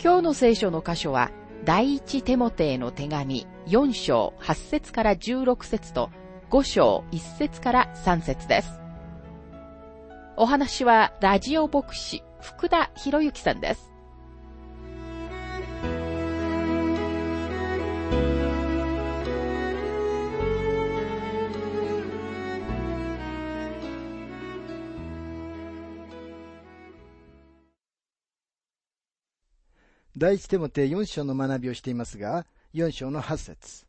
今日の聖書の箇所は、第一テモテへの手紙4章8節から16節と5章1節から3節です。お話はラジオ牧師福田博之さんです。第一手モて4章の学びをしていますが、4章の8節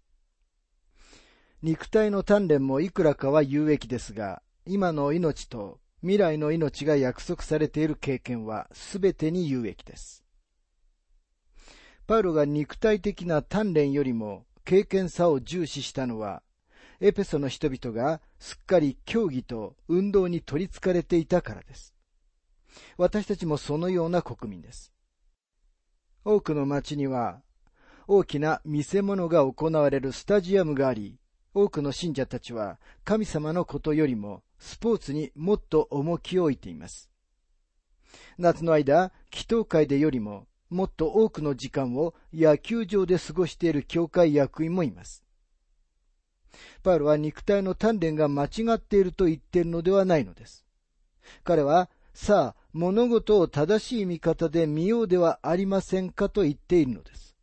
肉体の鍛錬もいくらかは有益ですが、今の命と未来の命が約束されている経験はすべてに有益です。パウロが肉体的な鍛錬よりも経験さを重視したのは、エペソの人々がすっかり競技と運動に取りつかれていたからです。私たちもそのような国民です。多くの町には大きな見せ物が行われるスタジアムがあり、多くの信者たちは神様のことよりもスポーツにもっと重きを置いています。夏の間、祈祷会でよりももっと多くの時間を野球場で過ごしている教会役員もいます。パウロは肉体の鍛錬が間違っていると言っているのではないのです。彼はさあ、物事を正しい見方で見ようではありませんかと言っているのです。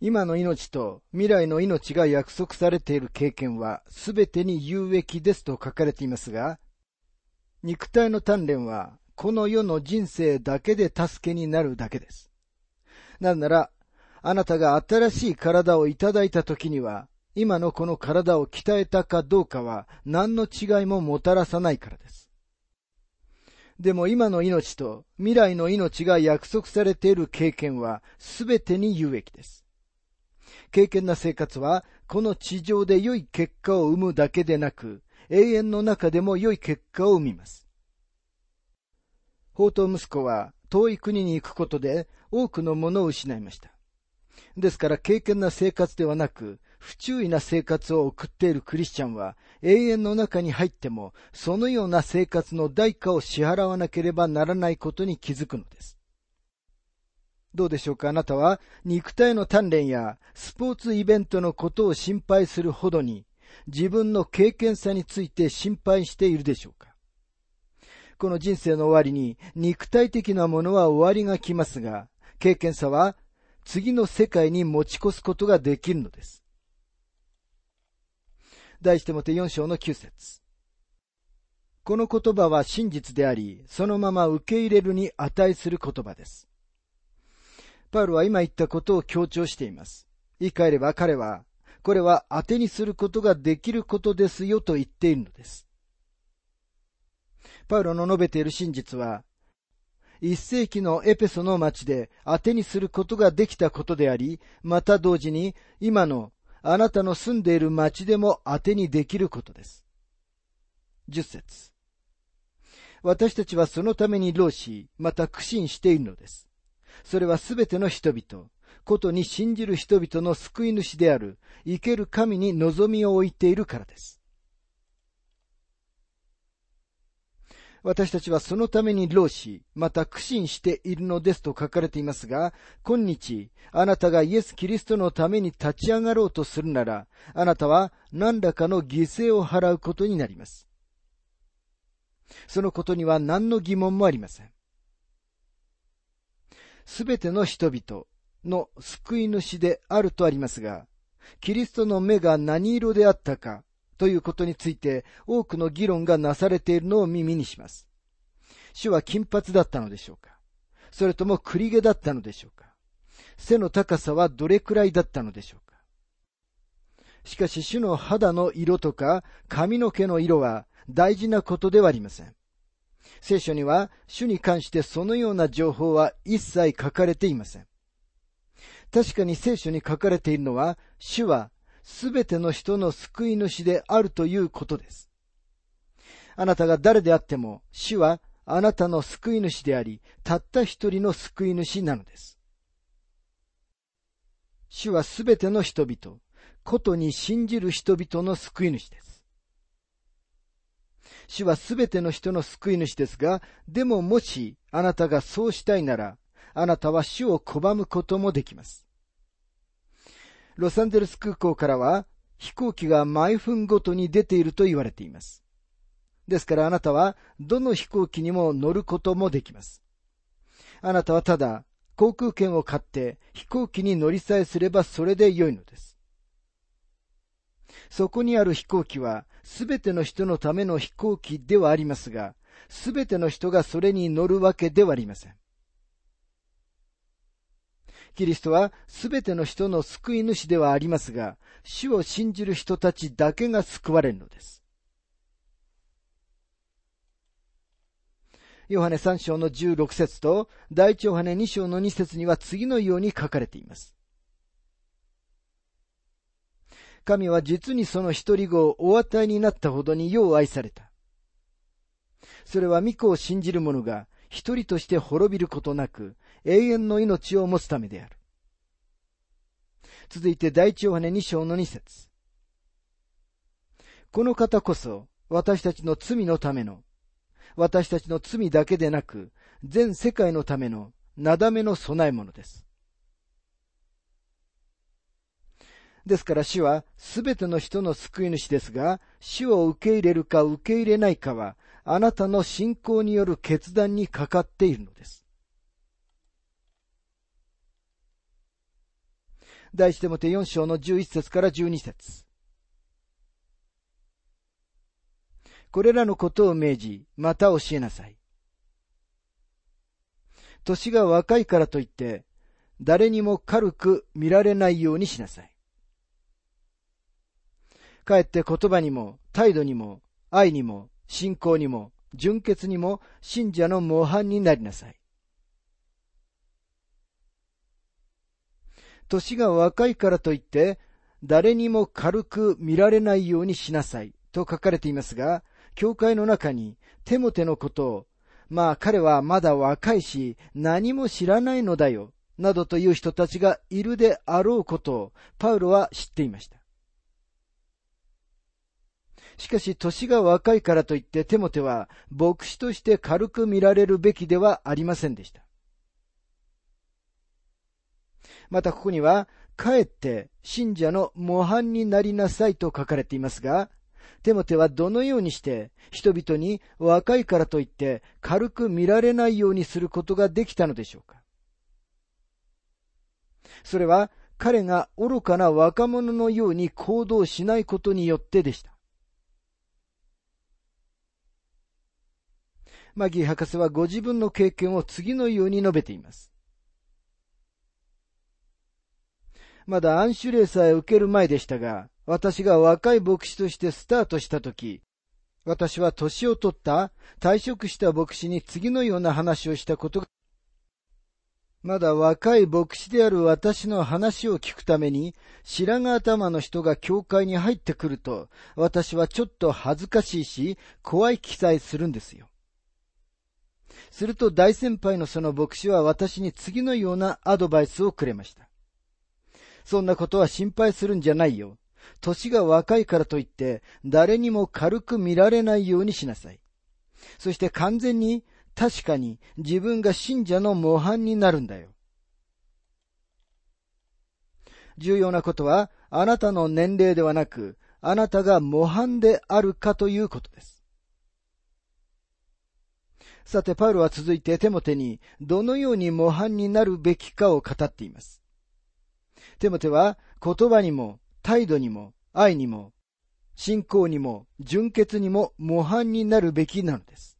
今の命と未来の命が約束されている経験はすべてに有益ですと書かれていますが、肉体の鍛錬はこの世の人生だけで助けになるだけです。なぜなら、あなたが新しい体をいただいた時には、今のこの体を鍛えたかどうかは何の違いももたらさないからです。でも今の命と未来の命が約束されている経験は全てに有益です。経験な生活はこの地上で良い結果を生むだけでなく、永遠の中でも良い結果を生みます。宝刀息子は遠い国に行くことで多くのものを失いました。ですから経験な生活ではなく、不注意な生活を送っているクリスチャンは永遠の中に入ってもそのような生活の代価を支払わなければならないことに気づくのです。どうでしょうか？あなたは肉体の鍛錬やスポーツイベントのことを心配するほどに自分の経験さについて心配しているでしょうか？この人生の終わりに肉体的なものは終わりが来ますが、経験さは次の世界に持ち越すことができるのです。題してもて4章の9節この言葉は真実であり、そのまま受け入れるに値する言葉です。パウルは今言ったことを強調しています。言い換えれば彼は、これは当てにすることができることですよと言っているのです。パウロの述べている真実は、一世紀のエペソの町で当てにすることができたことであり、また同時に今のあなたの住んでいる町でも当てにできることです。十節私たちはそのために老し、また苦心しているのです。それはすべての人々、ことに信じる人々の救い主である、生ける神に望みを置いているからです。私たちはそのために労し、また苦心しているのですと書かれていますが、今日、あなたがイエス・キリストのために立ち上がろうとするなら、あなたは何らかの犠牲を払うことになります。そのことには何の疑問もありません。すべての人々の救い主であるとありますが、キリストの目が何色であったか、ということについて多くの議論がなされているのを耳にします。主は金髪だったのでしょうか？それとも栗毛だったのでしょうか？背の高さはどれくらいだったのでしょうか？しかし主の肌の色とか髪の毛の色は大事なことではありません。聖書には主に関してそのような情報は一切書かれていません。確かに聖書に書かれているのは、主はすべての人の救い主であるということです。あなたが誰であっても、主はあなたの救い主であり、たった一人の救い主なのです。主はすべての人々、ことに信じる人々の救い主です。主はすべての人の救い主ですが、でももしあなたがそうしたいなら、あなたは主を拒むこともできます。ロサンゼルス空港からは飛行機が毎分ごとに出ていると言われています。ですからあなたはどの飛行機にも乗ることもできます。あなたはただ航空券を買って飛行機に乗りさえすればそれで良いのです。そこにある飛行機はすべての人のための飛行機ではありますが、すべての人がそれに乗るわけではありません。キリストはすべての人の救い主ではありますが、主を信じる人たちだけが救われるのです。ヨハネ3章の16節と第一ヨハネ2章の2節には次のように書かれています。神は実にその一人子をお与えになったほどによう愛された。それは御子を信じる者が一人として滅びることなく、永遠の命を持つためである。続いて第一ヨハネ2章の2節この方こそ私たちの罪のための、私たちの罪だけでなく、全世界のためのなだめの備え物です。ですから死はすべての人の救い主ですが、死を受け入れるか受け入れないかは、あなたの信仰による決断にかかっているのです。第一手もて4章の11節から12節これらのことを命じ、また教えなさい。年が若いからといって、誰にも軽く見られないようにしなさい。かえって言葉にも、態度にも、愛にも、信仰にも、純潔にも、信者の模範になりなさい。年が若いからといって、誰にも軽く見られないようにしなさいと書かれていますが、教会の中にテモテのことを、まあ彼はまだ若いし何も知らないのだよ、などという人たちがいるであろうことをパウロは知っていました。しかし年が若いからといってテモテは牧師として軽く見られるべきではありませんでした。またここには、かえって信者の模範になりなさいと書かれていますが、テモテはどのようにして人々に若いからといって軽く見られないようにすることができたのでしょうかそれは彼が愚かな若者のように行動しないことによってでした。マギー博士はご自分の経験を次のように述べています。まだ暗種霊さえ受ける前でしたが、私が若い牧師としてスタートしたとき、私は年を取った退職した牧師に次のような話をしたことが、まだ若い牧師である私の話を聞くために白髪頭の人が教会に入ってくると、私はちょっと恥ずかしいし、怖い記載するんですよ。すると大先輩のその牧師は私に次のようなアドバイスをくれました。そんなことは心配するんじゃないよ。年が若いからといって、誰にも軽く見られないようにしなさい。そして完全に、確かに自分が信者の模範になるんだよ。重要なことは、あなたの年齢ではなく、あなたが模範であるかということです。さて、パウロは続いてテモテにどのように模範になるべきかを語っています。テモテは言葉にも態度にも愛にも信仰にも純潔にも模範になるべきなのです。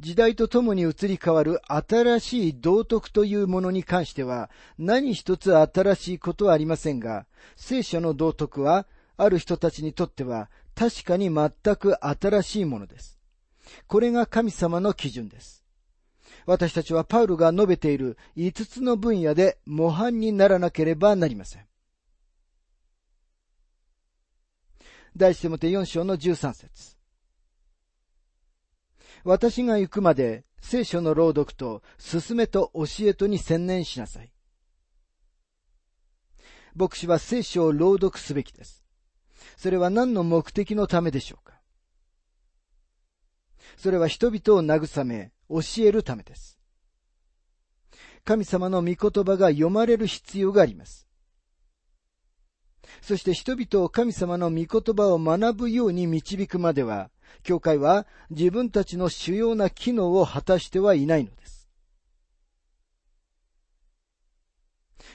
時代とともに移り変わる新しい道徳というものに関しては何一つ新しいことはありませんが、聖書の道徳はある人たちにとっては確かに全く新しいものです。これが神様の基準です。私たちはパウルが述べている5つの分野で模範にならなければなりません。第一手モて4章の13節私が行くまで聖書の朗読と進めと教えとに専念しなさい。牧師は聖書を朗読すべきです。それは何の目的のためでしょうか？それは人々を慰め、教えるためです。神様の御言葉が読まれる必要があります。そして人々を神様の御言葉を学ぶように導くまでは、教会は自分たちの主要な機能を果たしてはいないのです。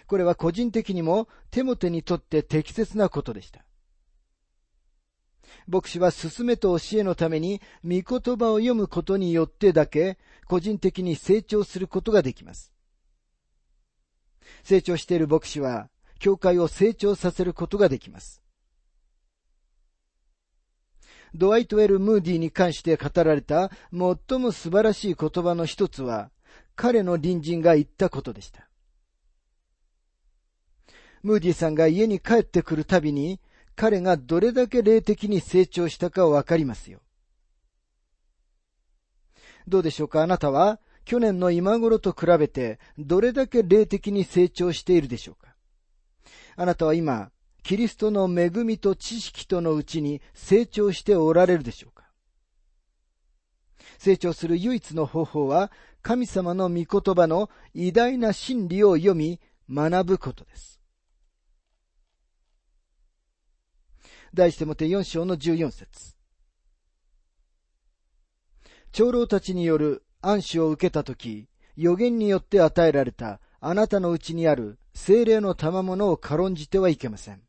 これは個人的にもテモテにとって適切なことでした。牧師は進めと教えのために御言葉を読むことによってだけ個人的に成長することができます。成長している牧師は教会を成長させることができます。ドワイト・エル・ムーディに関して語られた最も素晴らしい言葉の一つは、彼の隣人が言ったことでした。ムーディさんが家に帰ってくるたびに、彼がどれだけ霊的に成長したかわかりますよ。どうでしょうか？あなたは去年の今頃と比べてどれだけ霊的に成長しているでしょうか？あなたは今、キリストの恵みと知識とのうちに成長しておられるでしょうか？成長する唯一の方法は、神様の御言葉の偉大な真理を読み、学ぶことです。題してもて4章の14節長老たちによる暗視を受けたとき、予言によって与えられたあなたのうちにある精霊の賜物を軽んじてはいけません。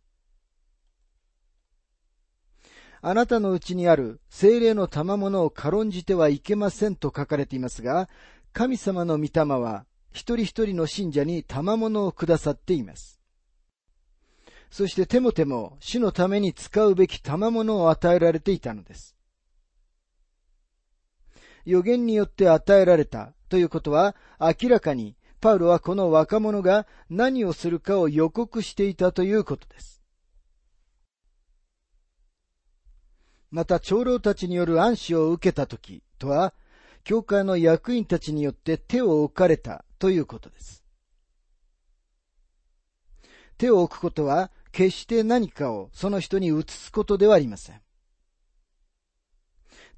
あなたのうちにある精霊の賜物を軽んじてはいけませんと書かれていますが、神様の御霊は一人一人の信者に賜物をくださっています。そして手も手も主のために使うべき賜物を与えられていたのです。予言によって与えられたということは明らかにパウロはこの若者が何をするかを予告していたということです。また長老たちによる暗視を受けたときとは、教会の役員たちによって手を置かれたということです。手を置くことは、決して何かをその人に移すことではありません。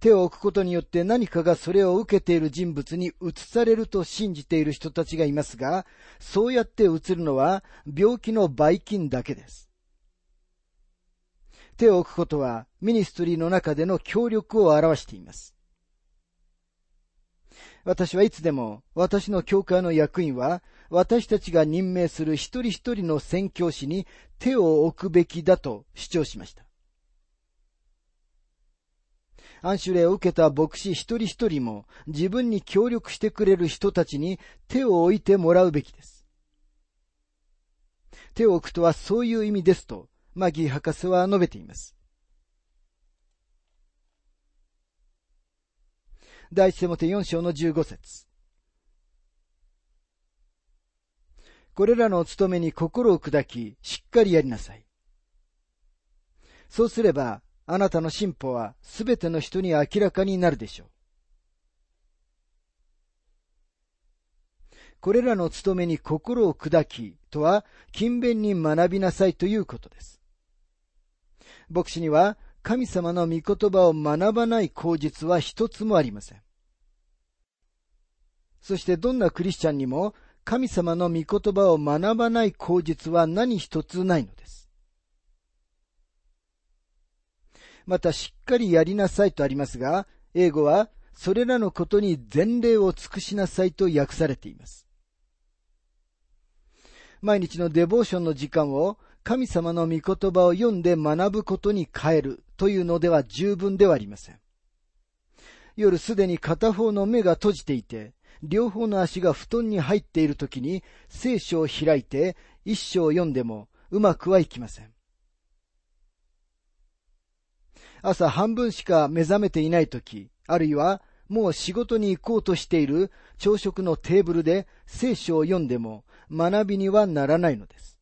手を置くことによって何かがそれを受けている人物に移されると信じている人たちがいますが、そうやって移るのは病気のばい菌だけです。手を置くことはミニストリーの中での協力を表しています。私はいつでも私の教会の役員は私たちが任命する一人一人の宣教師に手を置くべきだと主張しました。暗種令を受けた牧師一人一人も自分に協力してくれる人たちに手を置いてもらうべきです。手を置くとはそういう意味ですとマギー博士は述べています。第一手モテ4章の15節これらのお務めに心を砕き、しっかりやりなさい。そうすれば、あなたの進歩はすべての人に明らかになるでしょう。これらの務めに心を砕きとは、勤勉に学びなさいということです。牧師には神様の御言葉を学ばない口実は一つもありません。そしてどんなクリスチャンにも神様の御言葉を学ばない口実は何一つないのです。またしっかりやりなさいとありますが、英語はそれらのことに前例を尽くしなさいと訳されています。毎日のデボーションの時間を神様の御言葉を読んで学ぶことに変えるというのでは十分ではありません。夜すでに片方の目が閉じていて、両方の足が布団に入っている時に聖書を開いて一章を読んでもうまくはいきません。朝半分しか目覚めていない時、あるいはもう仕事に行こうとしている朝食のテーブルで聖書を読んでも学びにはならないのです。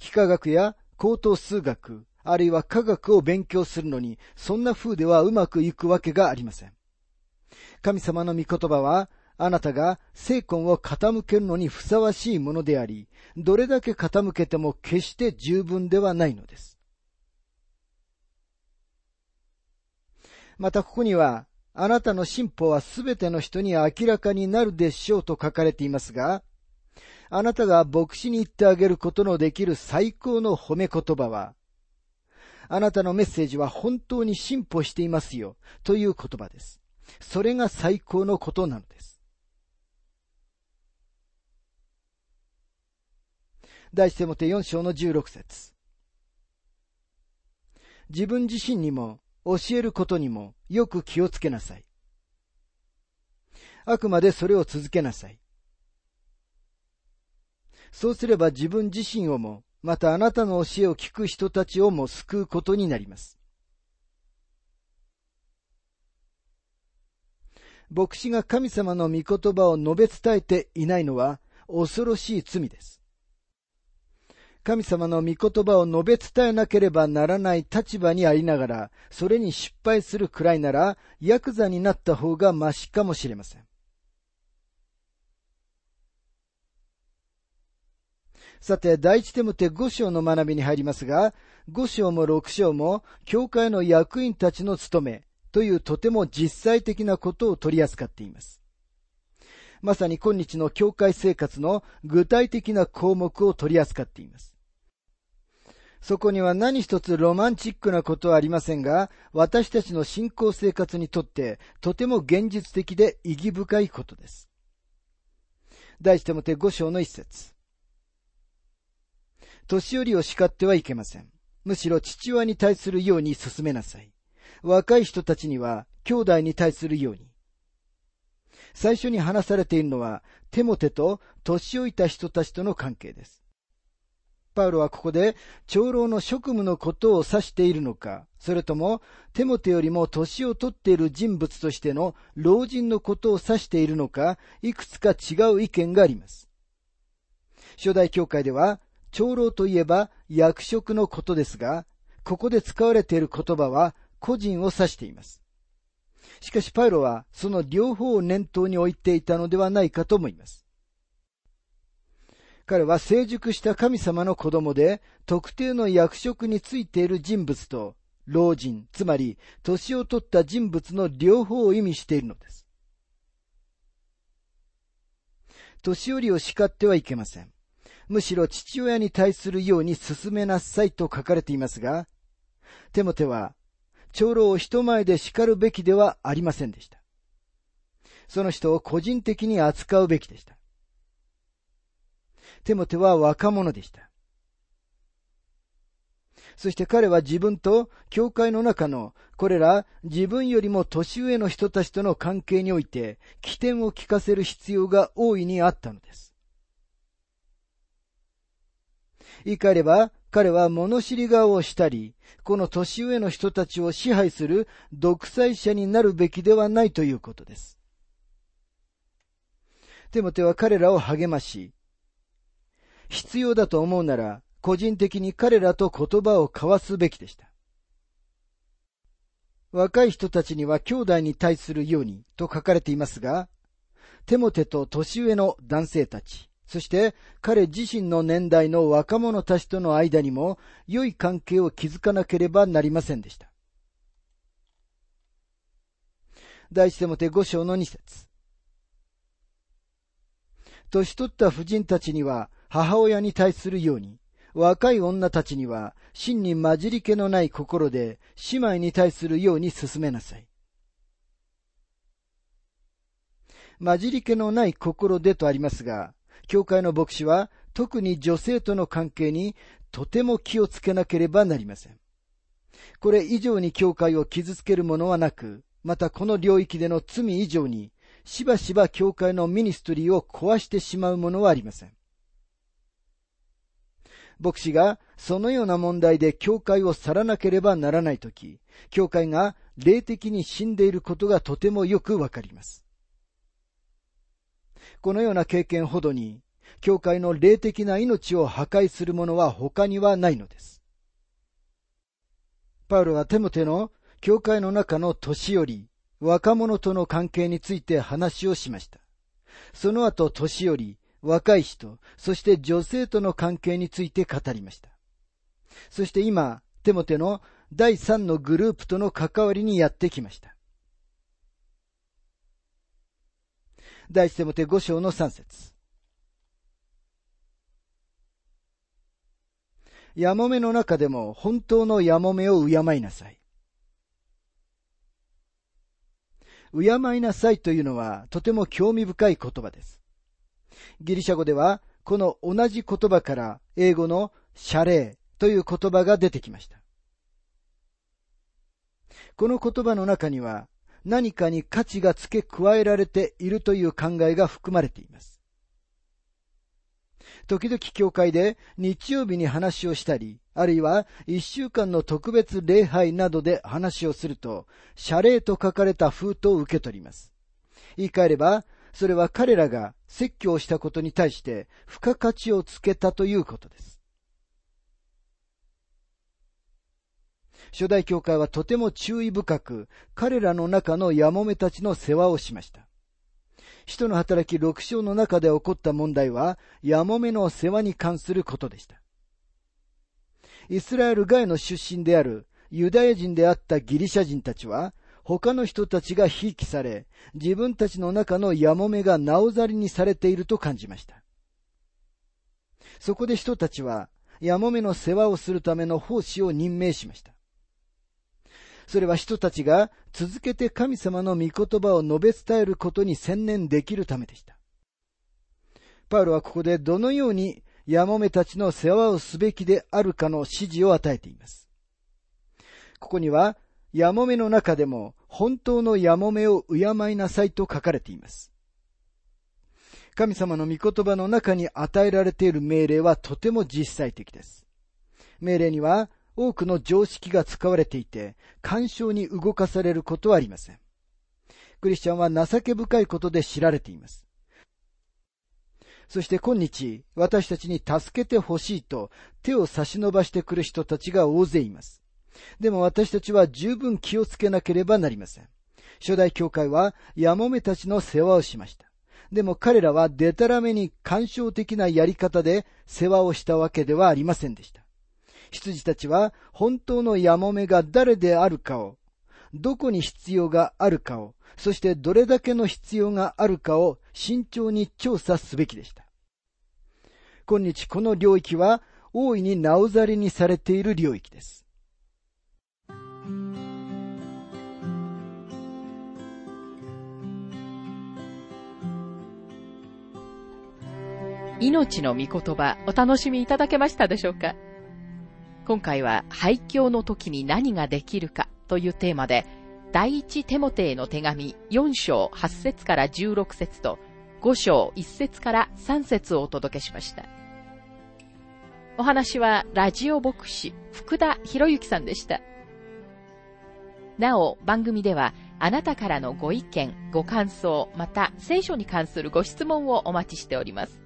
幾何学や高等数学、あるいは科学を勉強するのに、そんな風ではうまくいくわけがありません。神様の御言葉は、あなたが聖魂を傾けるのにふさわしいものであり、どれだけ傾けても決して十分ではないのです。またここには、あなたの進歩はすべての人に明らかになるでしょうと書かれていますが、あなたが牧師に言ってあげることのできる最高の褒め言葉は、あなたのメッセージは本当に進歩していますよという言葉です。それが最高のことなのです。第一手モテ4章の16節自分自身にも教えることにもよく気をつけなさい。あくまでそれを続けなさい。そうすれば自分自身をも、またあなたの教えを聞く人たちをも救うことになります。牧師が神様の御言葉を述べ伝えていないのは恐ろしい罪です。神様の御言葉を述べ伝えなければならない立場にありながら、それに失敗するくらいなら、ヤクザになった方がましかもしれません。さて、第一手モて五章の学びに入りますが、五章も六章も、教会の役員たちの務めというとても実際的なことを取り扱っています。まさに今日の教会生活の具体的な項目を取り扱っています。そこには何一つロマンチックなことはありませんが、私たちの信仰生活にとってとても現実的で意義深いことです。第一手もて五章の一節。年寄りを叱ってはいけません。むしろ父親に対するように進めなさい。若い人たちには兄弟に対するように。最初に話されているのは、テモテと年老いた人たちとの関係です。パウロはここで長老の職務のことを指しているのか、それともテモテよりも年を取っている人物としての老人のことを指しているのか、いくつか違う意見があります。初代教会では長老といえば役職のことですが、ここで使われている言葉は個人を指しています。しかしパウロはその両方を念頭に置いていたのではないかと思います。彼は成熟した神様の子供で、特定の役職についている人物と、老人、つまり年を取った人物の両方を意味しているのです。年寄りを叱ってはいけません。むしろ父親に対するように進めなさいと書かれていますが、テモテは、長老を人前で叱るべきではありませんでした。その人を個人的に扱うべきでした。テモテは若者でした。そして彼は自分と教会の中のこれら自分よりも年上の人たちとの関係において起点を聞かせる必要が大いにあったのです。言い換えれば、彼は物知り顔をしたり、この年上の人たちを支配する独裁者になるべきではないということです。テモテは彼らを励まし、必要だと思うなら、個人的に彼らと言葉を交わすべきでした。若い人たちには兄弟に対するようにと書かれていますが、テモテと年上の男性たち、そして彼自身の年代の若者たちとの間にも良い関係を築かなければなりませんでした。第一テモテ五章の二節年取った婦人たちには母親に対するように、若い女たちには真に混じり気のない心で姉妹に対するように進めなさい。混じり気のない心でとありますが、教会の牧師は特に女性との関係にとても気をつけなければなりません。これ以上に教会を傷つけるものはなく、またこの領域での罪以上に、しばしば教会のミニストリーを壊してしまうものはありません。牧師がそのような問題で教会を去らなければならないとき、教会が霊的に死んでいることがとてもよくわかります。このような経験ほどに、教会の霊的な命を破壊するものは他にはないのです。パウロはテモテの教会の中の年寄り、若者との関係について話をしました。その後、年寄り、若い人、そして女性との関係について語りました。そして今、テモテの第三のグループとの関わりにやってきました。第一テモテ五章の三節。やもめの中でも本当のやもめを敬いなさい。敬いなさいというのはとても興味深い言葉です。ギリシャ語ではこの同じ言葉から英語の謝礼という言葉が出てきました。この言葉の中には何かに価値が付け加えられているという考えが含まれています。時々教会で日曜日に話をしたり、あるいは一週間の特別礼拝などで話をすると、謝礼と書かれた封筒を受け取ります。言い換えれば、それは彼らが説教したことに対して付加価値をつけたということです。初代教会はとても注意深く彼らの中のヤモメたちの世話をしました。使徒の働き六章の中で起こった問題は、ヤモメの世話に関することでした。イスラエル外の出身であるユダヤ人であったギリシャ人たちは、他の人たちがひいきされ、自分たちの中のヤモメがなおざりにされていると感じました。そこで人たちは、ヤモメの世話をするための奉仕を任命しました。それは人たちが続けて神様の御言葉を述べ伝えることに専念できるためでした。パウロはここでどのようにヤモメたちの世話をすべきであるかの指示を与えています。ここには、ヤモメの中でも本当のヤモメを敬いなさいと書かれています。神様の御言葉の中に与えられている命令はとても実際的です。命令には多くの常識が使われていて、干渉に動かされることはありません。クリスチャンは情け深いことで知られています。そして今日、私たちに助けてほしいと手を差し伸ばしてくる人たちが大勢います。でも私たちは十分気をつけなければなりません。初代教会はヤモメたちの世話をしました。でも彼らはデタラメに干渉的なやり方で世話をしたわけではありませんでした。羊たちは本当のヤモメが誰であるかを、どこに必要があるかを、そしてどれだけの必要があるかを慎重に調査すべきでした。今日この領域は大いになおざりにされている領域です。命の御言葉お楽しみいただけましたでしょうか？今回は廃墟の時に何ができるかというテーマで、第一テモテへの手紙4章8節から16節と5章1節から3節をお届けしました。お話はラジオ牧師福田博之さんでした。なお、番組ではあなたからのご意見、ご感想、また聖書に関するご質問をお待ちしております。